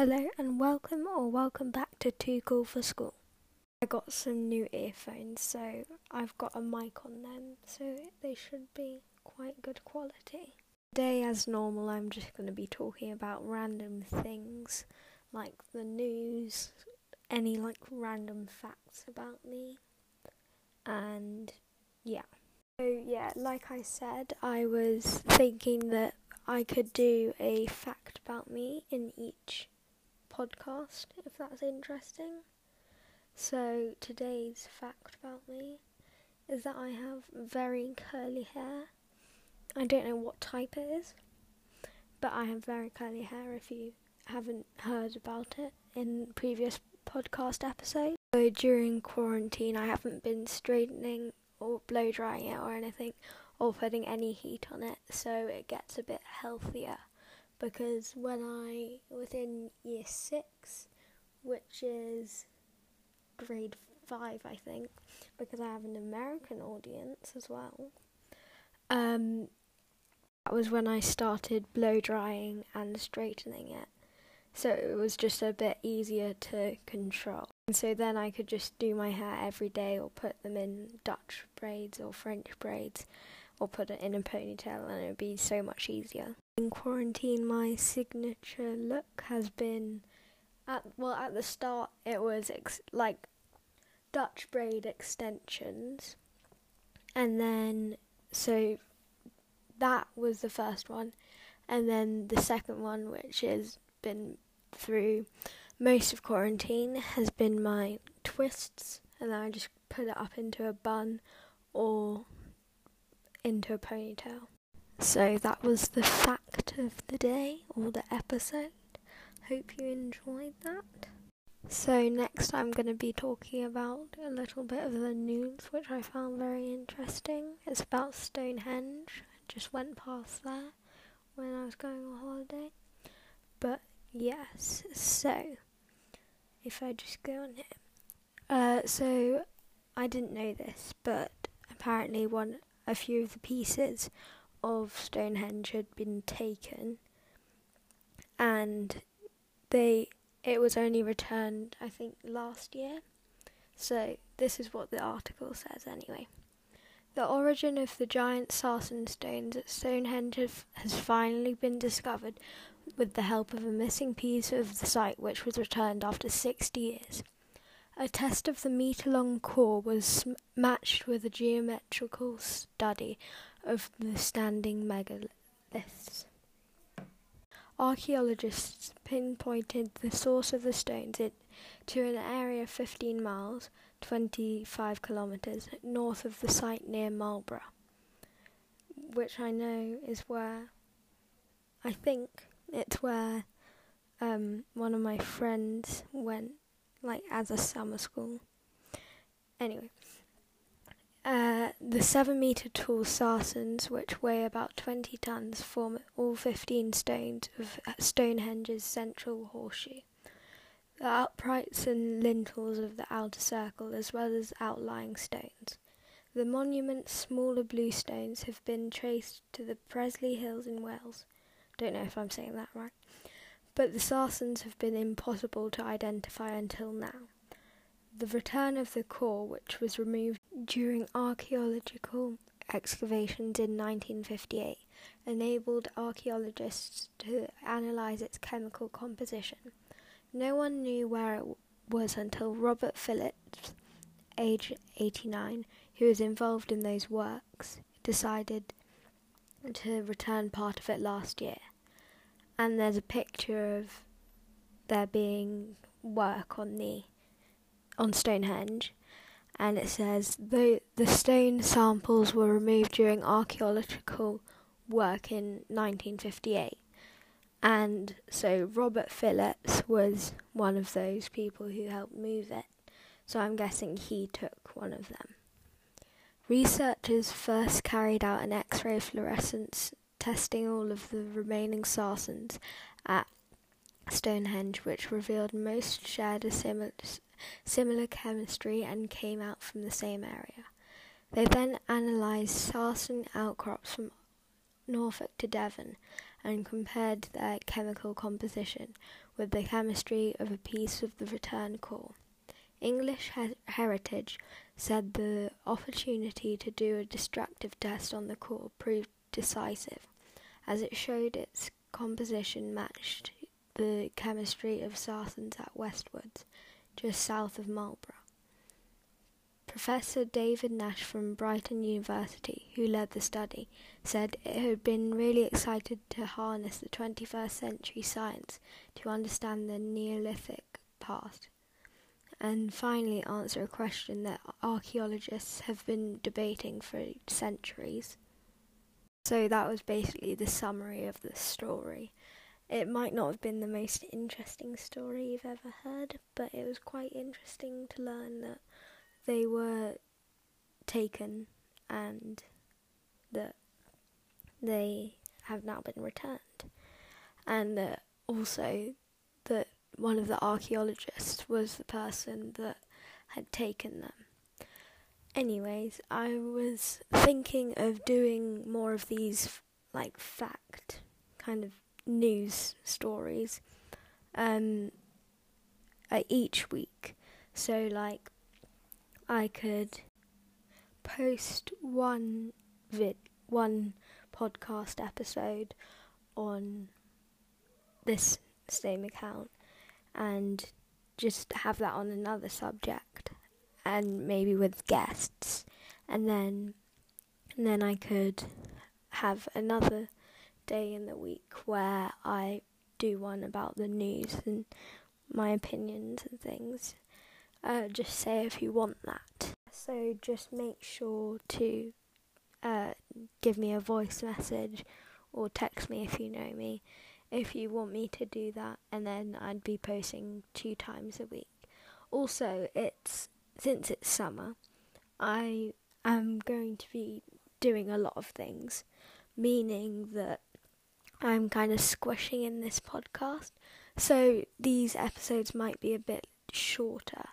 Hello and welcome or welcome back to Too Cool for School. I got some new earphones, so I've got a mic on them, so they should be quite good quality. Today, as normal, I'm just going to be talking about random things like the news, any like random facts about me, and yeah. So, yeah, like I said, I was thinking that I could do a fact about me in each podcast if that's interesting. So, today's fact about me is that I have very curly hair. I don't know what type it is, but I have very curly hair if you haven't heard about it in previous podcast episodes. So, during quarantine, I haven't been straightening or blow drying it or anything or putting any heat on it, so it gets a bit healthier. Because when I was in year six, which is grade five, I think, because I have an American audience as well. Um, that was when I started blow drying and straightening it, so it was just a bit easier to control. And so then I could just do my hair every day or put them in Dutch braids or French braids or put it in a ponytail and it would be so much easier. In quarantine, my signature look has been at well at the start it was ex- like Dutch braid extensions, and then so that was the first one, and then the second one, which has been through most of quarantine, has been my twists, and then I just put it up into a bun or into a ponytail. So that was the fact of the day or the episode. Hope you enjoyed that. So, next I'm going to be talking about a little bit of the news which I found very interesting. It's about Stonehenge. I just went past there when I was going on holiday. But yes, so if I just go on here. Uh, so I didn't know this, but apparently one a few of the pieces of Stonehenge had been taken, and they it was only returned I think last year. So this is what the article says anyway. The origin of the giant sarsen stones at Stonehenge has finally been discovered with the help of a missing piece of the site which was returned after 60 years. A test of the metre long core was matched with a geometrical study of the standing megaliths. Archaeologists pinpointed the source of the stones to an area 15 miles, 25 kilometres, north of the site near Marlborough, which I know is where I think it's where um, one of my friends went like as a summer school. Anyway, uh, the seven metre tall sarsens, which weigh about 20 tons, form all 15 stones of Stonehenge's central horseshoe. The uprights and lintels of the outer circle, as well as outlying stones. The monument's smaller blue stones have been traced to the Preseli Hills in Wales. Don't know if I'm saying that right but the Sarsens have been impossible to identify until now. The return of the core, which was removed during archaeological excavations in 1958, enabled archaeologists to analyse its chemical composition. No one knew where it was until Robert Phillips, age 89, who was involved in those works, decided to return part of it last year and there's a picture of there being work on the on Stonehenge, and it says the the stone samples were removed during archaeological work in 1958, and so Robert Phillips was one of those people who helped move it. So I'm guessing he took one of them. Researchers first carried out an X-ray fluorescence testing all of the remaining sarsens at Stonehenge, which revealed most shared a similar, similar chemistry and came out from the same area. They then analysed sarsen outcrops from Norfolk to Devon and compared their chemical composition with the chemistry of a piece of the return core. English Her- Heritage said the opportunity to do a destructive test on the core proved decisive, as it showed its composition matched the chemistry of Sarsens at Westwoods, just south of Marlborough. Professor David Nash from Brighton University, who led the study, said it had been really excited to harness the 21st century science to understand the Neolithic past and finally answer a question that archaeologists have been debating for centuries. So that was basically the summary of the story. It might not have been the most interesting story you've ever heard, but it was quite interesting to learn that they were taken and that they have now been returned. And that also that one of the archaeologists was the person that had taken them. Anyways, I was thinking of doing more of these like fact kind of news stories um, each week. So like I could post one vid one podcast episode on this same account and just have that on another subject and maybe with guests and then and then I could have another day in the week where I do one about the news and my opinions and things uh, just say if you want that. So just make sure to uh, give me a voice message or text me if you know me if you want me to do that, and then I'd be posting two times a week. Also, it's since it's summer, I am going to be doing a lot of things, meaning that I'm kind of squishing in this podcast. So these episodes might be a bit shorter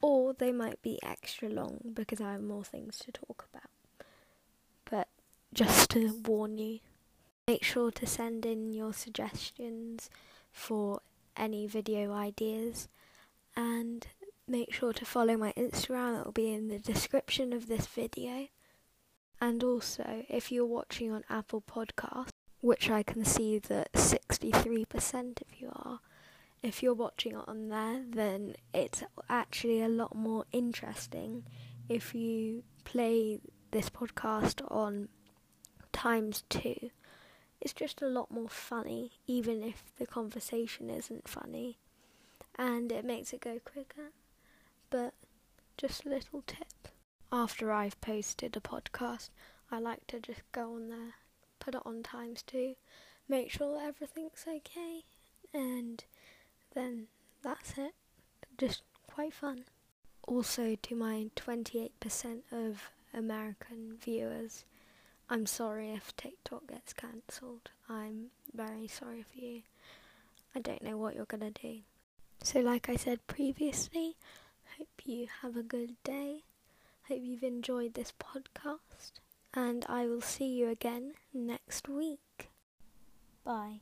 or they might be extra long because I have more things to talk about. But just to warn you. Make sure to send in your suggestions for any video ideas and make sure to follow my Instagram, it will be in the description of this video. And also, if you're watching on Apple Podcasts, which I can see that 63% of you are, if you're watching it on there, then it's actually a lot more interesting if you play this podcast on times two. It's just a lot more funny, even if the conversation isn't funny, and it makes it go quicker. But just a little tip. After I've posted a podcast, I like to just go on there, put it on times two, make sure everything's okay, and then that's it. Just quite fun. Also, to my 28% of American viewers, I'm sorry if TikTok gets cancelled. I'm very sorry for you. I don't know what you're gonna do. So, like I said previously, hope you have a good day. Hope you've enjoyed this podcast, and I will see you again next week. Bye.